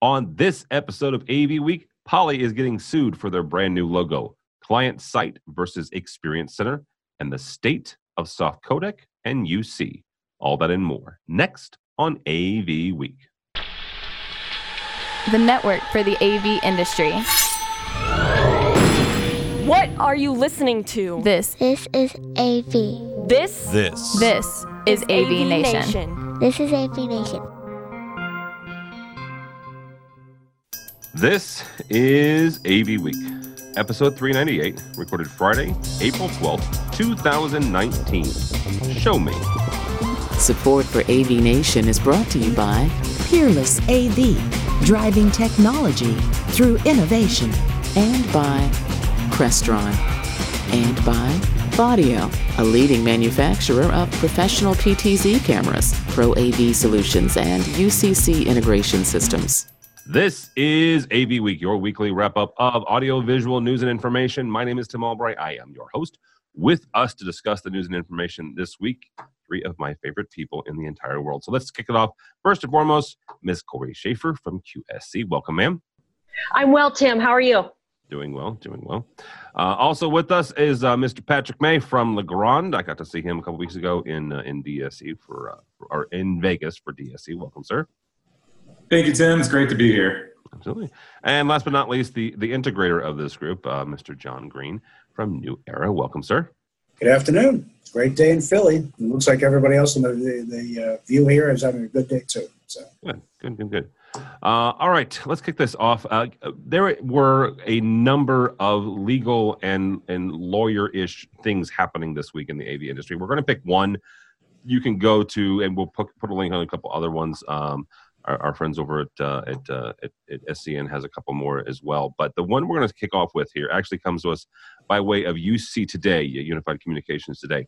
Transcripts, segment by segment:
On this episode of AV Week, Poly is getting sued for their brand new logo, client site versus experience center, and the state of soft codec and UC. All that and more next on AV Week. The network for the AV industry. What are you listening to? This This is AV. This This. this is AV, Nation. This is AV Nation. This is AV Week, episode 398, recorded Friday, April 12th, 2019. Show me. Support for AV Nation is brought to you by Peerless AV, driving technology through innovation. and by Crestron and by Vaddio, a leading manufacturer of professional PTZ cameras, Pro AV solutions, and UCC integration systems. This is AV Week, your weekly wrap up of audiovisual news and information. My name is Tim Albright. I am your host. With us to discuss the news and information this week, three of my favorite people in the entire world. So let's kick it off. First and foremost, Ms. Corey Schaefer from QSC. Welcome, ma'am. I'm well, Tim. How are you? Doing well, doing well. Uh, also with us is uh, Mr. Patrick May from Legrand. I got to see him a couple weeks ago in uh, in DSE for, uh, for or in Vegas for DSE. Welcome, sir. Thank you, Tim. It's great to be here. Absolutely. And last but not least, the the integrator of this group, uh, Mr. John Green from New Era. Welcome, sir. Good afternoon. Great day in Philly. It looks like everybody else in the, the, the uh, view here is having a good day too. So Good, good, good, good. Uh, all right, let's kick this off. Uh, there were a number of legal and and lawyer-ish things happening this week in the AV industry. We're going to pick one. You can go to, and we'll put, put a link on a couple other ones. Um, our, our friends over at uh, at, uh, at at SCN has a couple more as well. But the one we're going to kick off with here actually comes to us by way of UC Today, Unified Communications Today.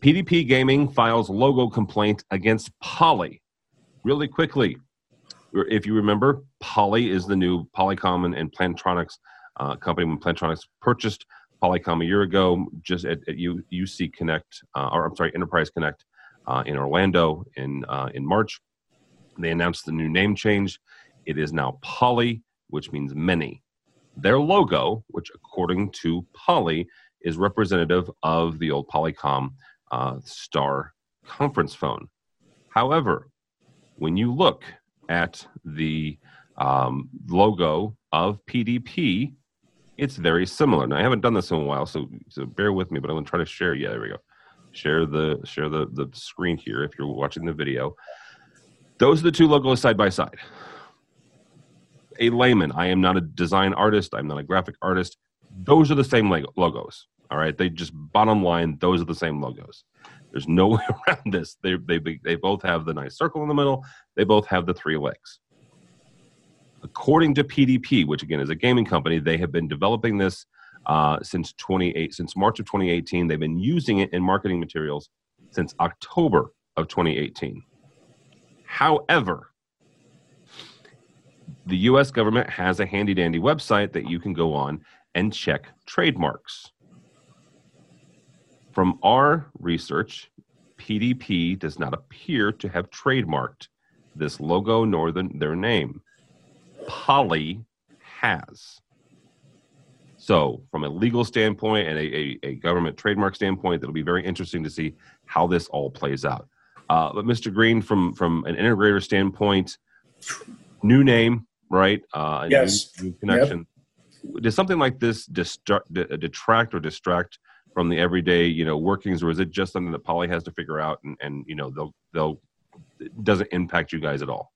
PDP Gaming files logo complaint against Poly. Really quickly, if you remember, Poly is the new Polycom and, and Plantronics uh, company. When Plantronics purchased Polycom a year ago, just at, at UC Connect, uh, or I'm sorry, Enterprise Connect uh, in Orlando in uh, in March, they announced the new name change. It is now Poly, which means many. Their logo, which according to Poly is representative of the old Polycom uh, Star conference phone. However, when you look at the um, logo of PDP, it's very similar. Now I haven't done this in a while, so so bear with me. But I'm going to try to share. Yeah, there we go. Share the share the the screen here if you're watching the video. Those are the two logos side by side. A layman, I am not a design artist. I'm not a graphic artist. Those are the same logos. All right, they just bottom line. Those are the same logos. There's no way around this. They they they both have the nice circle in the middle. They both have the three legs. According to PDP, which again is a gaming company, they have been developing this uh, since 28 since March of 2018. They've been using it in marketing materials since October of 2018. However, the U.S. government has a handy dandy website that you can go on and check trademarks. From our research, PDP does not appear to have trademarked this logo nor the, their name. Poly has. So, from a legal standpoint and a, a, a government trademark standpoint, it'll be very interesting to see how this all plays out. Uh, but Mr. Green, from from an integrator standpoint, new name, right? Uh, Yes. New, new connection. Does something like this distract, detract or distract from the everyday, you know, workings, or is it just something that Poly has to figure out, and, and you know, they'll they'll it doesn't impact you guys at all?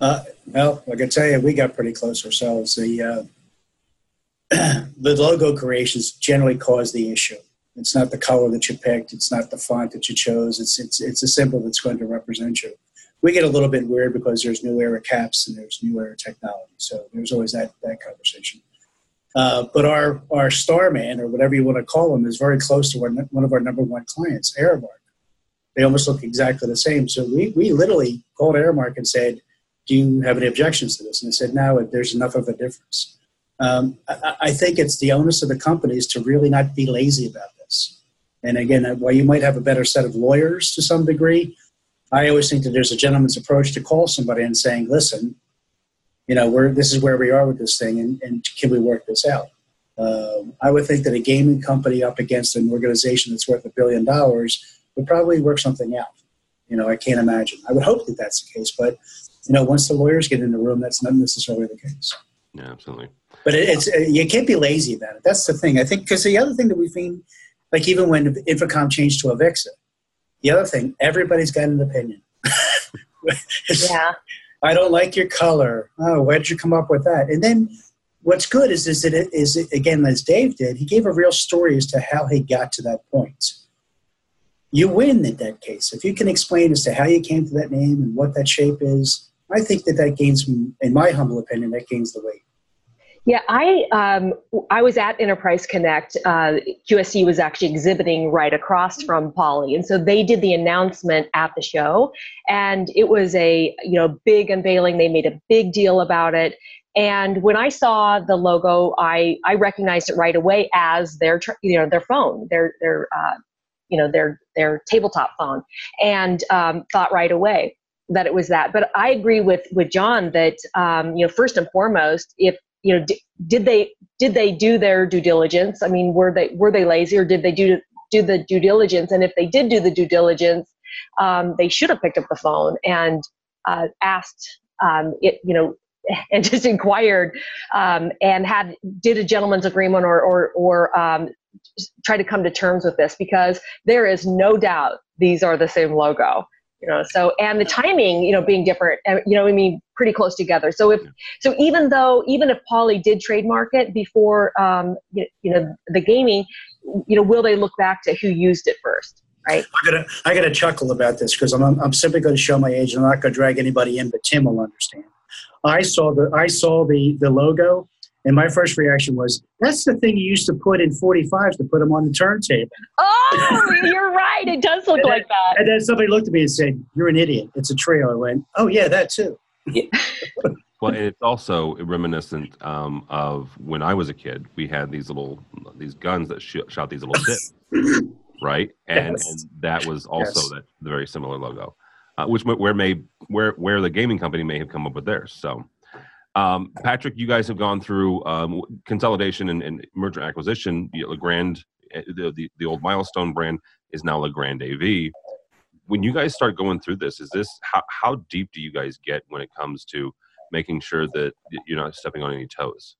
uh, well, I can tell you, we got pretty close ourselves. The uh, the logo creations generally cause the issue. It's not the color that you picked. It's not the font that you chose. It's it's it's a symbol that's going to represent you. We get a little bit weird because there's new era caps and there's new era technology. So there's always that that conversation. Uh, but our our Starman or whatever you want to call him is very close to one of our number one clients, Aramark. They almost look exactly the same. So we we literally called Aramark and said, "Do you have any objections to this?" And they said, "No, there's enough of a difference." Um, I, I think it's the onus of the companies to really not be lazy about this. And again, while you might have a better set of lawyers to some degree, I always think that there's a gentleman's approach to call somebody and saying, listen, you know, we're, this is where we are with this thing, and, and can we work this out? Um, I would think that a gaming company up against an organization that's worth a billion dollars would probably work something out. You know, I can't imagine. I would hope that that's the case, but you know, once the lawyers get in the room, that's not necessarily the case. Yeah, absolutely. But it, it's uh, you can't be lazy about it. That's the thing. I think because the other thing that we've seen, like even when InfoComm changed to Avixa, the other thing everybody's got an opinion. yeah. I don't like your color. Oh, where did you come up with that? And then what's good is, is that it is again as Dave did, he gave a real story as to how he got to that point. You win in that case if you can explain as to how you came to that name and what that shape is. I think that that gains, in my humble opinion, that gains the weight. Yeah, I um, I was at Enterprise Connect. Uh, QSC was actually exhibiting right across from Poly, and so they did the announcement at the show, and it was a you know big unveiling. They made a big deal about it, and when I saw the logo, I I recognized it right away as their you know their phone, their their uh, you know their their tabletop phone, and um, thought right away that it was that. But I agree with with John that um, you know first and foremost, if you know, did they did they do their due diligence? I mean, were they were they lazy or did they do do the due diligence? And if they did do the due diligence, um, they should have picked up the phone and uh, asked um, it, you know, and just inquired um, and had did a gentleman's agreement or or or um, try to come to terms with this because there is no doubt these are the same logo you know so and the timing you know being different you know i mean pretty close together. So if so even though even if poly did trademark it before um, you, you know the gaming you know will they look back to who used it first right? I gotta i gotta chuckle about this because I'm, I'm simply going to show my age i'm not going to drag anybody in but tim will understand. I saw the i saw the the logo and my first reaction was, that's the thing you used to put in 45s to put them on the turntable. Oh, you're right. It does look like then, that. And then somebody looked at me and said, You're an idiot. It's a trio. I went, Oh, yeah, that too. well, it's also reminiscent um, of when I was a kid. We had these little these guns that sh- shot these little tips, right? And, yes. and, that was also yes. that the very similar logo, uh, which where may where where the gaming company may have come up with theirs. So um, Patrick, you guys have gone through um, consolidation and, and, merger acquisition. Legrand, eh, the, the, the old Milestone brand is now Legrand AV. When you guys start going through this, is this how, how deep do you guys get when it comes to making sure that you're not stepping on any toes?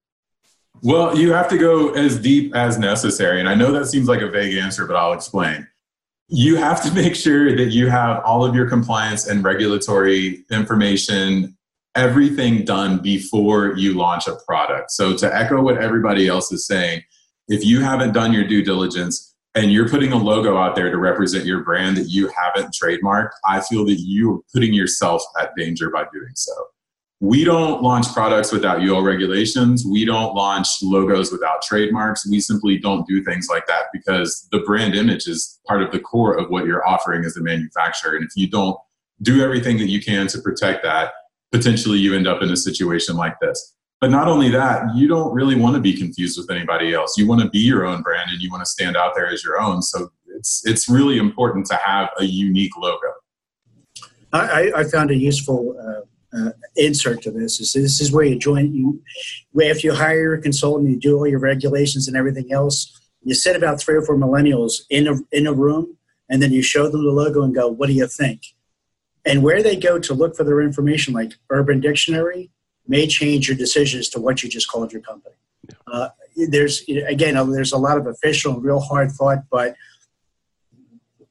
Well, you have to go as deep as necessary. And I know that seems like a vague answer, but I'll explain. You have to make sure that you have all of your compliance and regulatory information everything done before you launch a product. So, to echo what everybody else is saying, if you haven't done your due diligence and you're putting a logo out there to represent your brand that you haven't trademarked, I feel that you're putting yourself at danger by doing so. We don't launch products without UL regulations. We don't launch logos without trademarks. We simply don't do things like that because the brand image is part of the core of what you're offering as a manufacturer. And if you don't do everything that you can to protect that, potentially you end up in a situation like this. But not only that, you don't really want to be confused with anybody else. You want to be your own brand and you want to stand out there as your own. So it's it's really important to have a unique logo. I, I found a useful uh, uh, insert to this. Is this is where you join you Where after you hire a consultant, you do all your regulations and everything else. You sit about three or four millennials in a in a room, and then you show them the logo and go, "What do you think?" And where they go to look for their information, like Urban Dictionary, may change your decision as to what you just called your company. Uh, there's again, there's a lot of official, real hard thought, but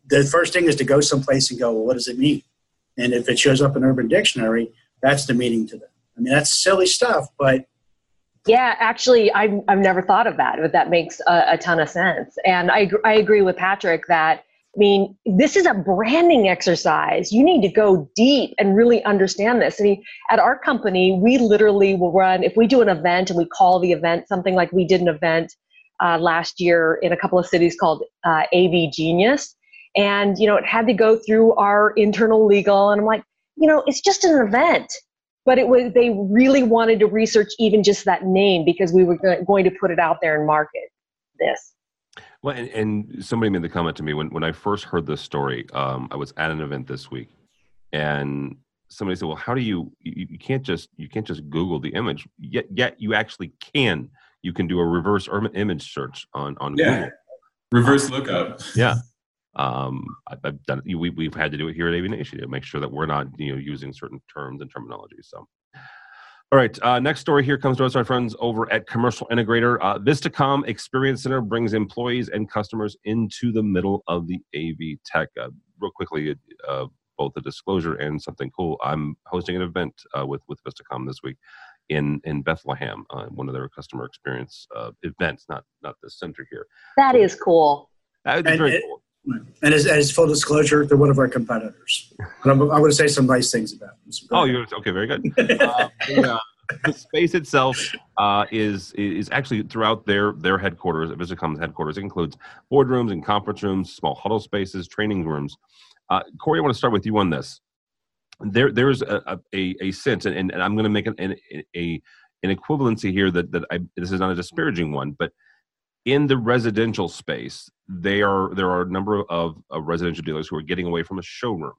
the first thing is to go someplace and go, well, what does it mean? And if it shows up in Urban Dictionary, that's the meaning to them. I mean, that's silly stuff, but yeah, actually, I've, I've never thought of that, but that makes a, a ton of sense. And I, I agree with Patrick that I mean, this is a branding exercise. You need to go deep and really understand this. I mean, at our company, we literally will run, if we do an event and we call the event something like we did an event uh, last year in a couple of cities called uh, AV Genius. And, you know, it had to go through our internal legal. And I'm like, you know, it's just an event. But it was, they really wanted to research even just that name because we were going to put it out there and market this. Well, and, and, somebody made the comment to me when, when I first heard this story. Um, I was at an event this week, and somebody said, "Well, how do you, you? You can't just you can't just Google the image. Yet, yet you actually can. You can do a reverse image search on on yeah. Google. Reverse lookup. Yeah. Um, I've done. We, we've had to do it here at AV Nation to make sure that we're not, you know, using certain terms and terminology. So, all right. Uh, next story here comes to us, our friends over at Commercial Integrator. Uh, Vistacom Experience Center brings employees and customers into the middle of the AV tech. Uh, real quickly, uh, both a disclosure and something cool. I'm hosting an event uh, with with Vistacom this week in in Bethlehem, uh, one of their customer experience uh, events, not not the center here. That is cool. That is very cool. And as, as full disclosure, they're one of our competitors. And I'm, I'm going to say some nice things about them. So oh, you're okay. Very good. uh, the, uh, the, space itself uh, is is actually throughout their their headquarters. Vistacom's headquarters. It includes boardrooms and conference rooms, small huddle spaces, training rooms. Uh, Corey, I want to start with you on this. There, there's a a, a sense, and, and I'm going to make an, an a an equivalency here that that I, this is not a disparaging one, but in the residential space, they are there are a number of, of residential dealers who are getting away from a showroom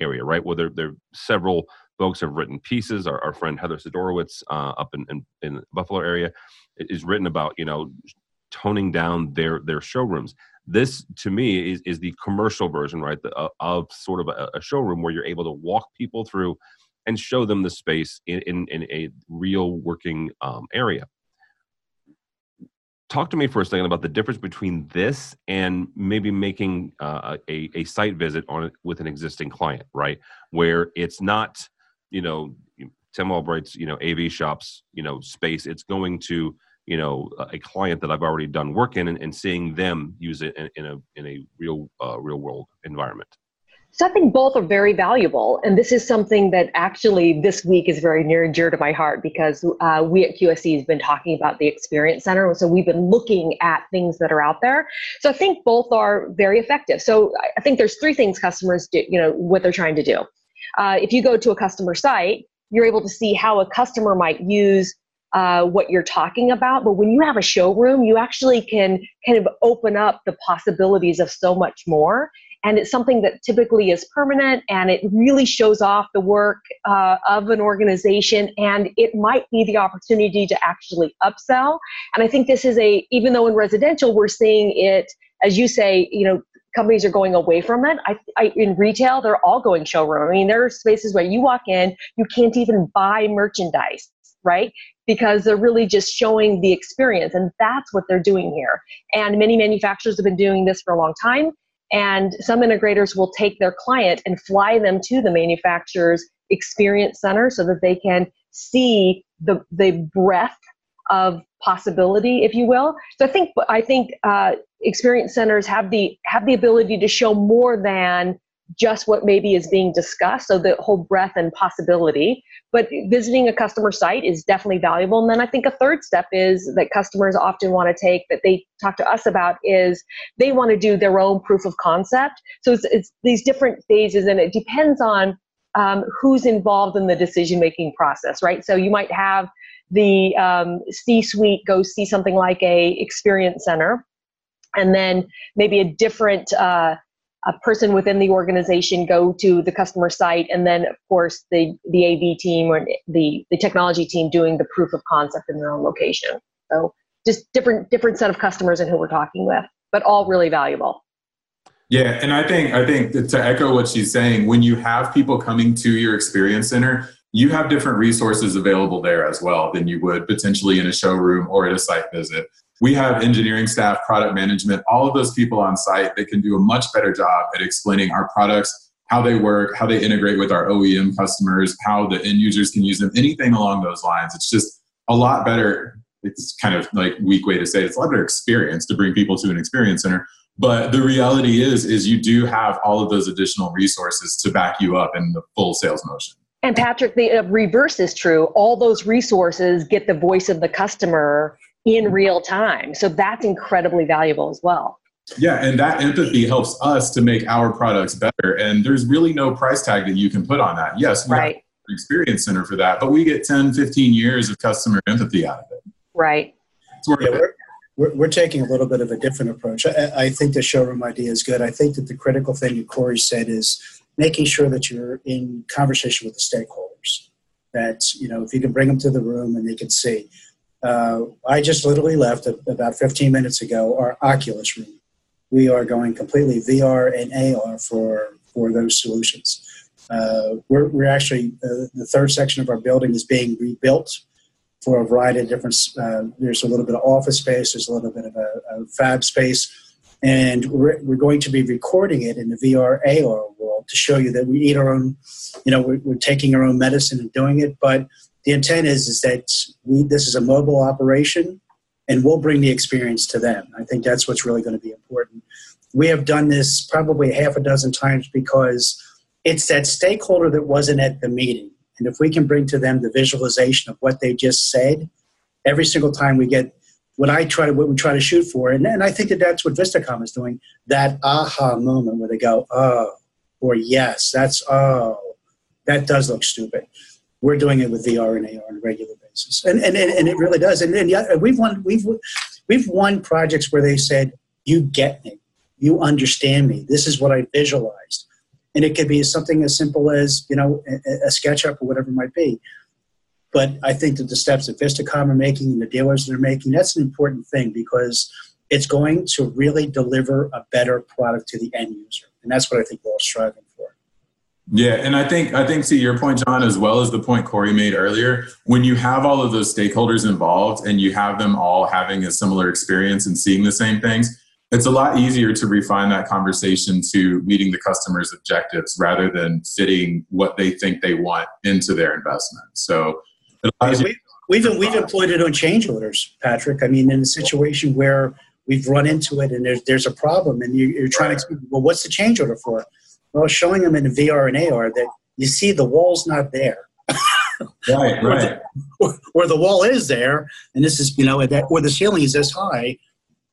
area, right? Where there, there several folks have written pieces. Our, our friend Heather Sidorowicz uh, up in, in, in the Buffalo area is written about you know toning down their their showrooms. This to me is is the commercial version, right, the, uh, of sort of a, a, showroom where you're able to walk people through and show them the space in in, in a real working um, area talk to me for a second about the difference between this and maybe making uh, a, a site visit on it with an existing client right? Where it's not you know tim albright's you know av shops you know space. It's going to you know a client that i've already done work in and, and seeing them use it in, in a in a real uh, real world environment so I think both are very valuable. And this is something that actually this week is very near and dear to my heart because uh, we at QSC has been talking about the Experience Center. So we've been looking at things that are out there. So I think both are very effective. So I think there's three things customers do, you know, what they're trying to do. Uh, if you go to a customer site, you're able to see how a customer might use uh, what you're talking about. But when you have a showroom, you actually can kind of open up the possibilities of so much more and it's something that typically is permanent and it really shows off the work uh, of an organization and it might be the opportunity to actually upsell. And i think this is a even though in residential we're seeing it as you say you know companies are going away from it I, I in retail they're all going showroom. I mean there are spaces where you walk in you can't even buy merchandise right? Because they're really just showing the experience and that's what they're doing here. And many manufacturers have been doing this for a long time and some integrators will take their client and fly them to the manufacturer's experience center so that they can see the, the breadth of possibility, if you will. So I think I think uh, experience centers have the have the ability to show more than just what maybe is being discussed, so the whole breadth and possibility. But visiting a customer site is definitely valuable. And then I think a third step is that customers often want to take that they talk to us about is they want to do their own proof of concept. So it's, it's these different phases, and it depends on um, who's involved in the decision making process, right? So you might have the um, C-suite go see something like a experience center, and then maybe a different uh, a person within the organization go to the customer site and then of course the the av team or the the technology team doing the proof of concept in their own location. So just different different set of customers and who we're talking with but all really valuable. Yeah and i think i think to echo what she's saying when you have people coming to your experience center you have different resources available there as well than you would potentially in a showroom or at a site visit we have engineering staff, product management, all of those people on site that can do a much better job at explaining our products, how they work, how they integrate with our OEM customers, how the end users can use them, anything along those lines. It's just a lot better. It's kind of like weak way to say it. It's a lot better experience to bring people to an experience center. But the reality is, is you do have all of those additional resources to back you up in the full sales motion. And Patrick, the uh, reverse is true. All those resources get the voice of the customer in real time. So that's incredibly valuable as well. Yeah, and that empathy helps us to make our products better. And there's really no price tag that you can put on that. Yes, we right. have an experience center for that, but we get 10, 15 years of customer empathy out of it. Right. Yeah, we're, we're, we're, taking a little bit of a different approach. I, I think the showroom idea is good. I think that the critical thing that Corey said is making sure that you're in conversation with the stakeholders. That you know, if you can bring them to the room and they can see. Uh, I just literally left about 15 minutes ago our Oculus room. We are going completely VR and AR for for those solutions. Uh, we're, we're actually uh, the third section of our building is being rebuilt for a variety of different. Uh, there's a little bit of office space. There's a little bit of a, a fab space, and we're, we're going to be recording it in the VR AR world to show you that we eat our own. You know, we're, we're taking our own medicine and doing it, but the intent is is that we this is a mobile operation, and we'll bring the experience to them. I think that's what's really going to be important. We have done this probably half a dozen times because it's that stakeholder that wasn't at the meeting and if we can bring to them the visualization of what they just said, every single time we get what I try to what we try to shoot for, and, and I think that that's what Vistacom is doing. That aha moment where they go, oh, or yes, that's oh, that does look stupid. We're doing it with VR and AR on a regular basis, and and, and it really does. And, and yeah, we've won we've we've won projects where they said, "You get me, you understand me. This is what I visualized." and it could be something as simple as you know a, a SketchUp or whatever it might be. But I think that the steps that Vistacom are making and the dealers that are making that's an important thing because it's going to really deliver a better product to the end user, and that's what I think we're all striving. Yeah, and I think I think to your point, John, as well as the point Corey made earlier, when you have all of those stakeholders involved and you have them all having a similar experience and seeing the same things, it's a lot easier to refine that conversation to meeting the customer's objectives rather than fitting what they think they want into their investment. So we, we've we've employed it on change orders, Patrick. I mean, in a situation where we've run into it and there's there's a problem, and you, are trying to well, what's the change order for? Well, showing them in VR and AR that you see the wall's not there. right, right. Or the, or the wall is there, and this is you know that or the ceiling is this high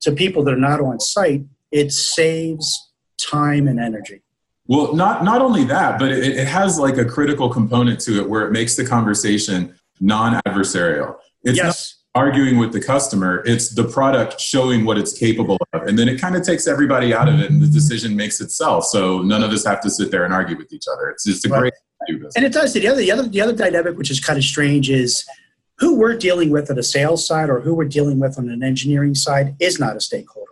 to people that are not on site, it saves time and energy. Well, not not only that, but it, it has like a critical component to it where it makes the conversation non-adversarial. It's yes. Arguing with the customer; it's the product showing what it's capable of, and then it kind of takes everybody out of it, and the mm-hmm. decision makes itself. So none of us have to sit there and argue with each other. It's just a right. great. And it does. The other, the other, the other dynamic, which is kind of strange, is who we're dealing with on a sales side or who we're dealing with on an engineering side is not a stakeholder.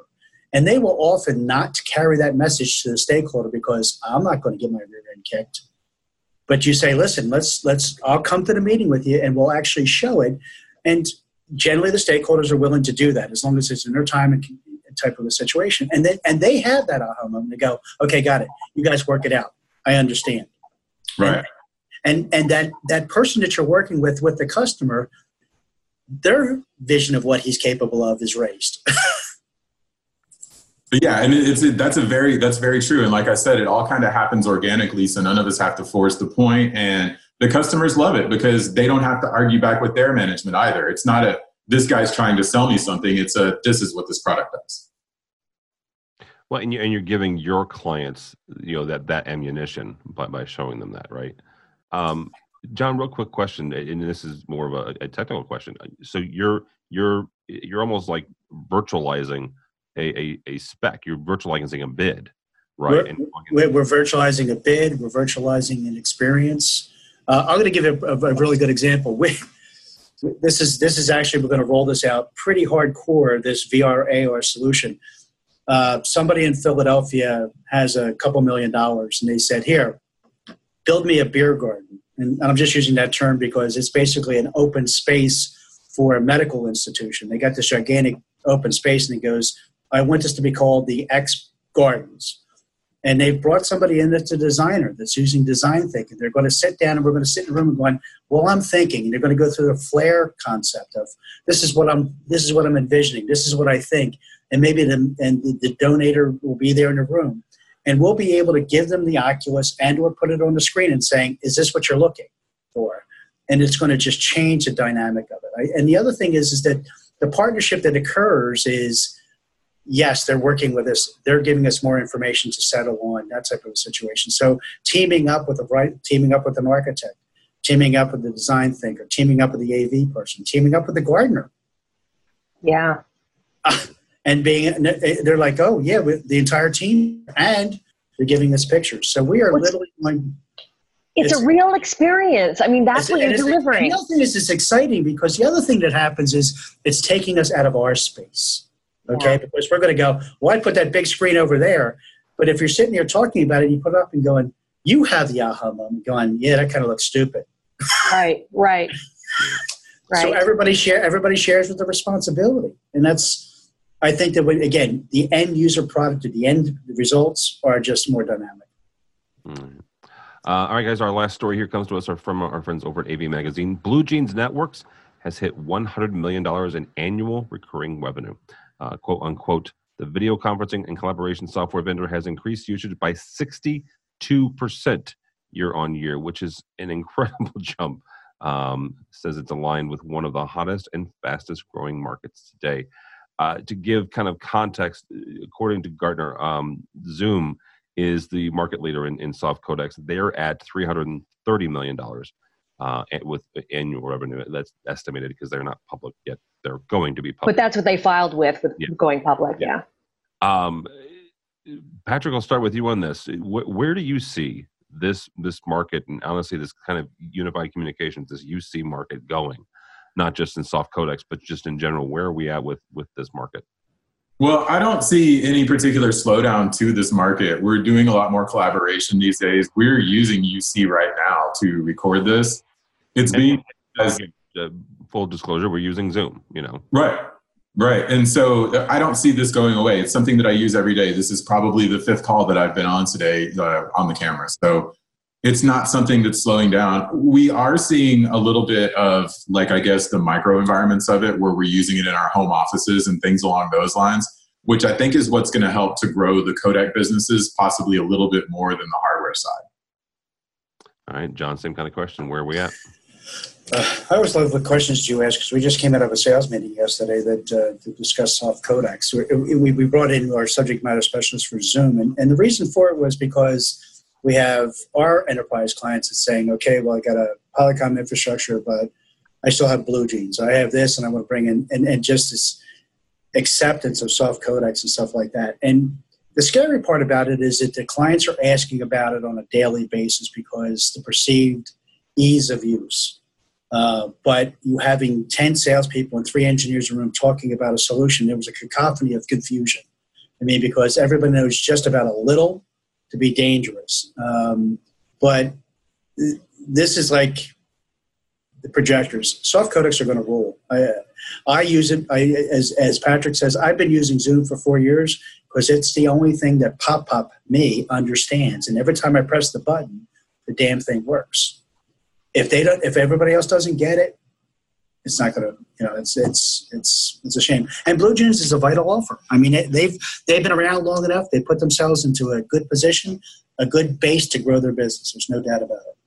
And they will often not carry that message to the stakeholder because I'm not going to get my rear end kicked. But you say, listen, let's let's I'll come to the meeting with you and we'll actually show it. And generally the stakeholders are willing to do that as long as it's in their time and type of a situation. And then and they have that aha moment to go, okay, got it. You guys work it out. I understand. Right and and that that person that you're working with with the customer their vision of what he's capable of is raised yeah and it's it, that's a very that's very true and like i said it all kind of happens organically so none of us have to force the point and the customers love it because they don't have to argue back with their management either it's not a this guy's trying to sell me something it's a this is what this product does well and, you, and you're giving your clients you know that that ammunition by, by showing them that right um, John, real quick question, and this is more of a, a, technical question. So you're you're you're almost like virtualizing a, a, a spec. You're virtualizing a bid, right? We're, we're, virtualizing a bid. We're virtualizing an experience. Uh, I'm going to give a, a, really good example. We, this is this is actually we're going to roll this out pretty hardcore. This VR AR solution. Uh, somebody in Philadelphia has a couple million dollars, and they said, "Here, build me a beer garden. And I'm just using that term because it's basically an open space for a medical institution. They got this gigantic open space, and it goes, I want this to be called the X Gardens. And they've brought somebody in that's a designer that's using design thinking. They're going to sit down and we're going to sit in a room and going, well, I'm thinking. And they're going to go through the flare concept of this is what I'm this is what I'm envisioning. This is what I think. And maybe the and the, the donator will be there in the room and we'll be able to give them the Oculus and or put it on the screen and saying, is this what you're looking for? And it's going to just change the dynamic of it. And the other thing is, is that the partnership that occurs is, yes, they're working with us. They're giving us more information to settle on that type of a situation. So teaming up with a right, teaming up with an architect, teaming up with the design thinker, teaming up with the AV person, teaming up with the gardener. Yeah. And being they're like oh yeah the entire team and They're giving us pictures. So we are What's- literally going. It's, It's- a real experience. I mean, that's what you're delivering. The other thing is, it's exciting because the other thing that happens is it's taking us out of our space. Okay, Yeah. because we're going to go. Well, I put that big screen over there, but if you're sitting there talking about it, you put it up and going, you have the aha moment, going, yeah, that kind of looks stupid. Right, right, right. So everybody share. Everybody shares with the responsibility, and that's. I think that when, again, the end user product, or the end results are just more dynamic. Mm. Uh, all right, guys. Our last story here comes to us from our friends over at AV Magazine. Blue Jeans Networks has hit 100 million dollars in annual recurring revenue. Uh, quote unquote. The video conferencing and collaboration software vendor has increased usage by 62 percent year on year, which is an incredible jump. Um, says it's aligned with one of the hottest and fastest growing markets today. Uh, to give kind of context, according to Gartner, um, Zoom is the market leader in, in soft codecs. They're at $330 million uh, with annual revenue. That's estimated because they're not public yet. They're going to be public. But that's what they filed with, with Yeah. going public. Yeah. Um, Patrick, I'll start with you on this. Wh- where do you see this this market and honestly this kind of unified communications, this UC market going? Not just in soft codecs, but just in general. Where are we at with with this market? Well, I don't see any particular slowdown to this market. We're doing a lot more collaboration these days. We're using UC right now to record this. It's being as Uh, full disclosure, we're using Zoom. You know, right, right. And so I don't see this going away. It's something that I use every day. This is probably the fifth call that I've been on today uh, on the camera. So it's not something that's slowing down. We are seeing a little bit of, like, I guess, the micro environments of it where we're using it in our home offices and things along those lines, which I think is what's going to help to grow the codec businesses possibly a little bit more than the hardware side. all right, John, same kind of question. Where are we at? Uh, I always love the questions you ask because we just came out of a sales meeting yesterday that uh, soft codecs. We, we, we brought in our subject matter specialist for Zoom, and, and the reason for it was because we have our enterprise clients that's saying, okay, well, I got a Polycom infrastructure, but I still have Blue Jeans. I have this, and I want to bring in, and, and just this acceptance of soft codecs and stuff like that. And the scary part about it is that the clients are asking about it on a daily basis because the perceived ease of use. Uh, but you having 10 salespeople and three engineers in a room talking about a solution, there was a cacophony of confusion. I mean, because everybody knows just about a little to be dangerous. Um, but th- this is like the projectors. Soft codecs are going to rule. I, I use it, I, as, as Patrick says, I've been using Zoom for four years because it's the only thing that Pop Pop me understands. And every time I press the button, the damn thing works if they don't if everybody else doesn't get it it's not going to you know it's it's it's it's a shame. And blue jeans is a vital offer. I mean it, they've they've been around long enough. They put themselves into a good position a good base to grow their business. There's no doubt about it.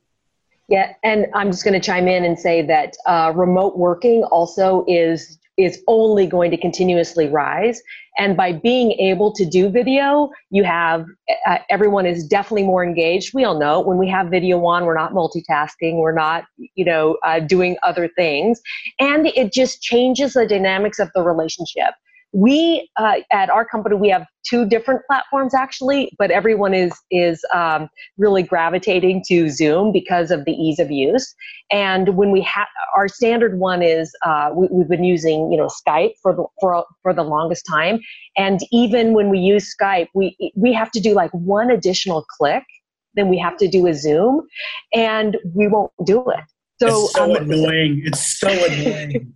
Yeah, and I'm just going to chime in and say that uh, remote working also is is only going to continuously rise. And by being able to do video, you have uh, everyone is definitely more engaged. We all know when we have video on, we're not multitasking, we're not you know uh, doing other things, and it just changes the dynamics of the relationship. We uh, at our company we have two different platforms actually, but everyone is is um, really gravitating to Zoom because of the ease of use. And when we have our standard one is uh, we, we've been using you know Skype for the for for the longest time, and even when we use Skype, we we have to do like one additional click then we have to do a Zoom, and we won't do it. So, it's so um, annoying it's so annoying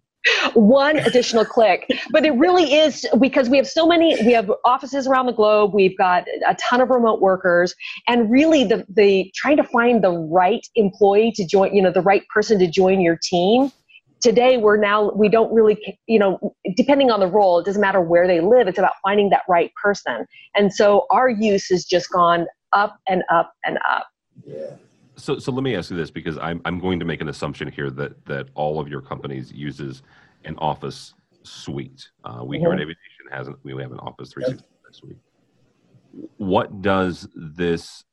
one additional click. But it really is because we have so many we have offices around the globe. We've got a ton of remote workers. And really the the trying to find the right employee to join you know the right person to join your team. Today we're now we don't really you know depending on the role it doesn't matter where they live it's about finding that right person. And so our use has just gone up and up and up So, so let me ask you this because I'm I'm going to make an assumption here that that all of your companies uses an Office suite. Uh, we here at Mhm. AV Nation has an, we have an Office 365 suite. What does this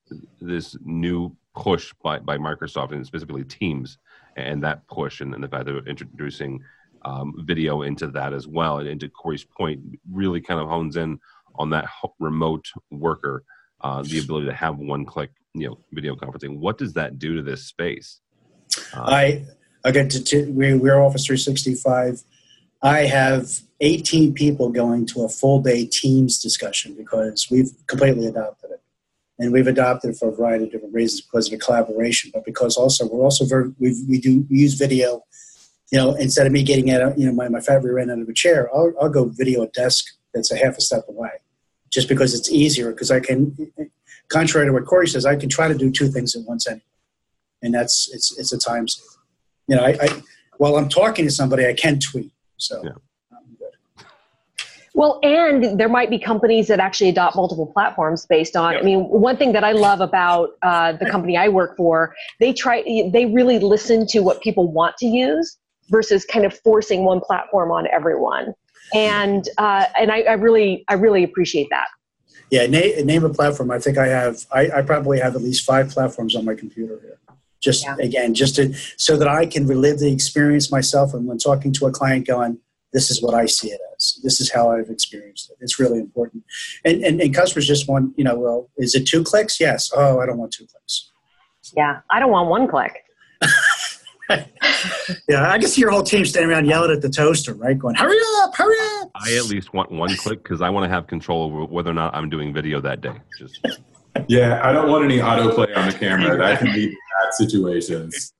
this new push by by Microsoft and specifically Teams and that push and, and the fact that they're introducing um, video into that as well and into Corey's point really kind of hones in on that remote worker uh, the ability to have one click, you know, video conferencing. What does that do to this space? Uh, I again, to, to, we, we're Office 365. I have 18 people going to a full day Teams discussion because we've completely adopted it. And we've adopted it for a variety of different reasons because of the collaboration, but because also we're also very, we we do use video. You know, instead of me getting out, you know, my, my fat ran out of a chair, I'll, I'll go video a desk that's a half a step away just because it's easier because I can, contrary to what Corey says, I can try to do two things at once anyway. And that's, it's, it's a time save. You know, I, I while I'm talking to somebody, I can tweet. So. Yeah. Well, and there might be companies that actually adopt multiple platforms based on. I mean, one thing that I love about uh, the company I work for, they try, they really listen to what people want to use versus kind of forcing one platform on everyone. And uh, and I, I really, I really appreciate that. Yeah, name, name a platform. I think I have. I, I probably have at least five platforms on my computer here just yeah. again just to so that i can relive the experience myself and when talking to a client going this is what I see it as. This is how I've experienced it. It's really important. And, and, and customers just want, you know, well, is it two clicks? Yes. Oh, I don't want two clicks. Yeah, I don't want one click. Yeah, I can see your whole team standing around yelling at the toaster, right? Going, hurry up, hurry up. I at least want one click because I want to have control over whether or not I'm doing video that day. Just yeah, I don't want any autoplay on the camera. That can be bad situations.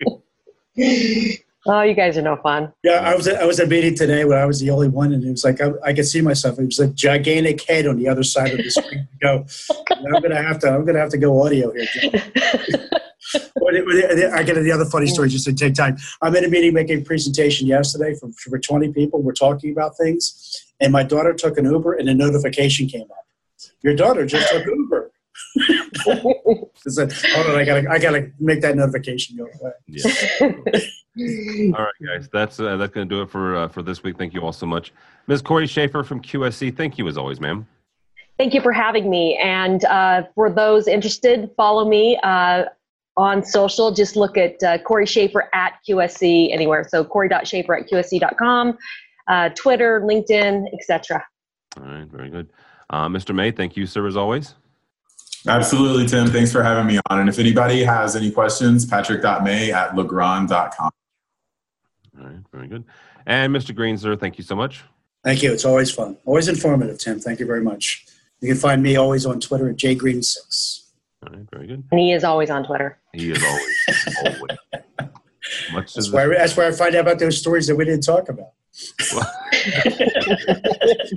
Oh, you guys are no fun. Yeah, I was at, I was at a meeting today where I was the only one, and it was like I, I could see myself. It was a gigantic head on the other side of the screen. go, I'm gonna have to. I'm gonna have to go audio here. I get the other funny story just to take time. I'm in a meeting making a presentation yesterday for, for 20 people. We're talking about things, and my daughter took an Uber, and a notification came up. Your daughter just took Uber. Hold on, I gotta, I gotta make that notification go away. Yeah. all right, guys, that's uh, that's going to do it for uh, for this week. Thank you all so much, Ms. Corey Schaefer from QSC. Thank you as always, ma'am. Thank you for having me. And uh, for those interested, follow me uh, on social. Just look at uh, Corey Schaefer at QSC anywhere. So Corey.Schaefer at QSC.com, uh, Twitter, LinkedIn, etc. All right, very good. Uh, Mr. May, thank you, sir, as always. Absolutely, Tim. Thanks for having me on. And if anybody has any questions, patrick.may at legrand.com. All right, very good. And Mr. Green, sir, thank you so much. Thank you. It's always fun. Always informative, Tim. Thank you very much. You can find me always on Twitter at jgreen6. All right, very good. And he is always on Twitter. He is always, always. Much that's, where, that's where I find out about those stories that we didn't talk about.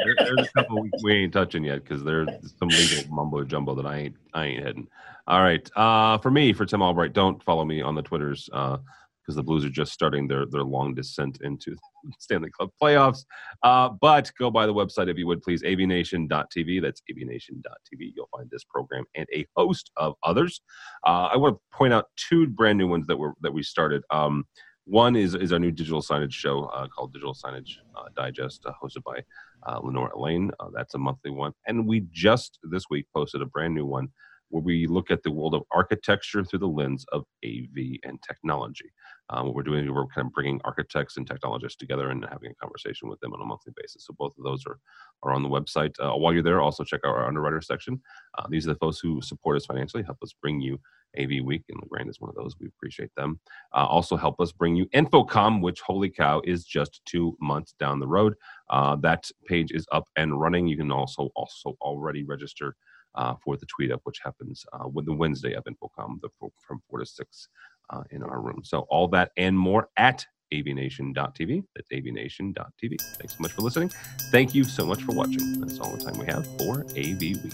There, there's a couple we, we ain't touching yet because there's some legal mumbo jumbo that I ain't I ain't hitting. All right, uh, for me, for Tim Albright, don't follow me on the Twitters. Uh, because the Blues are just starting their their long descent into Stanley Cup playoffs. Uh, but go by the website if you would please, avnation.tv. That's avnation.tv. You'll find this program and a host of others. Uh, I want to point out two brand new ones that were that we started. Um, one is is our new digital signage show uh, called Digital Signage uh, Digest, uh, hosted by uh, Lenora Elaine. that's a monthly one, and we just this week posted a brand new one where we look at the world of architecture through the lens of AV and technology. Um, what we're doing, we're kind of bringing architects and technologists together and having a conversation with them on a monthly basis. So both of those are, are on the website. Uh, while you're there, also check out our underwriter section. Uh, these are the folks who support us financially, help us bring you AV Week, and Legrand is one of those. We appreciate them. Uh, also help us bring you InfoComm, which, holy cow, is just two months down the road. Uh, that page is up and running. You can also also already register uh, for the tweet up, which happens uh, with the Wednesday of InfoComm the, from 4 to 6 uh, in our room. So all that and more at avnation.tv. That's avnation.tv. Thanks so much for listening. Thank you so much for watching. That's all the time we have for AV Week.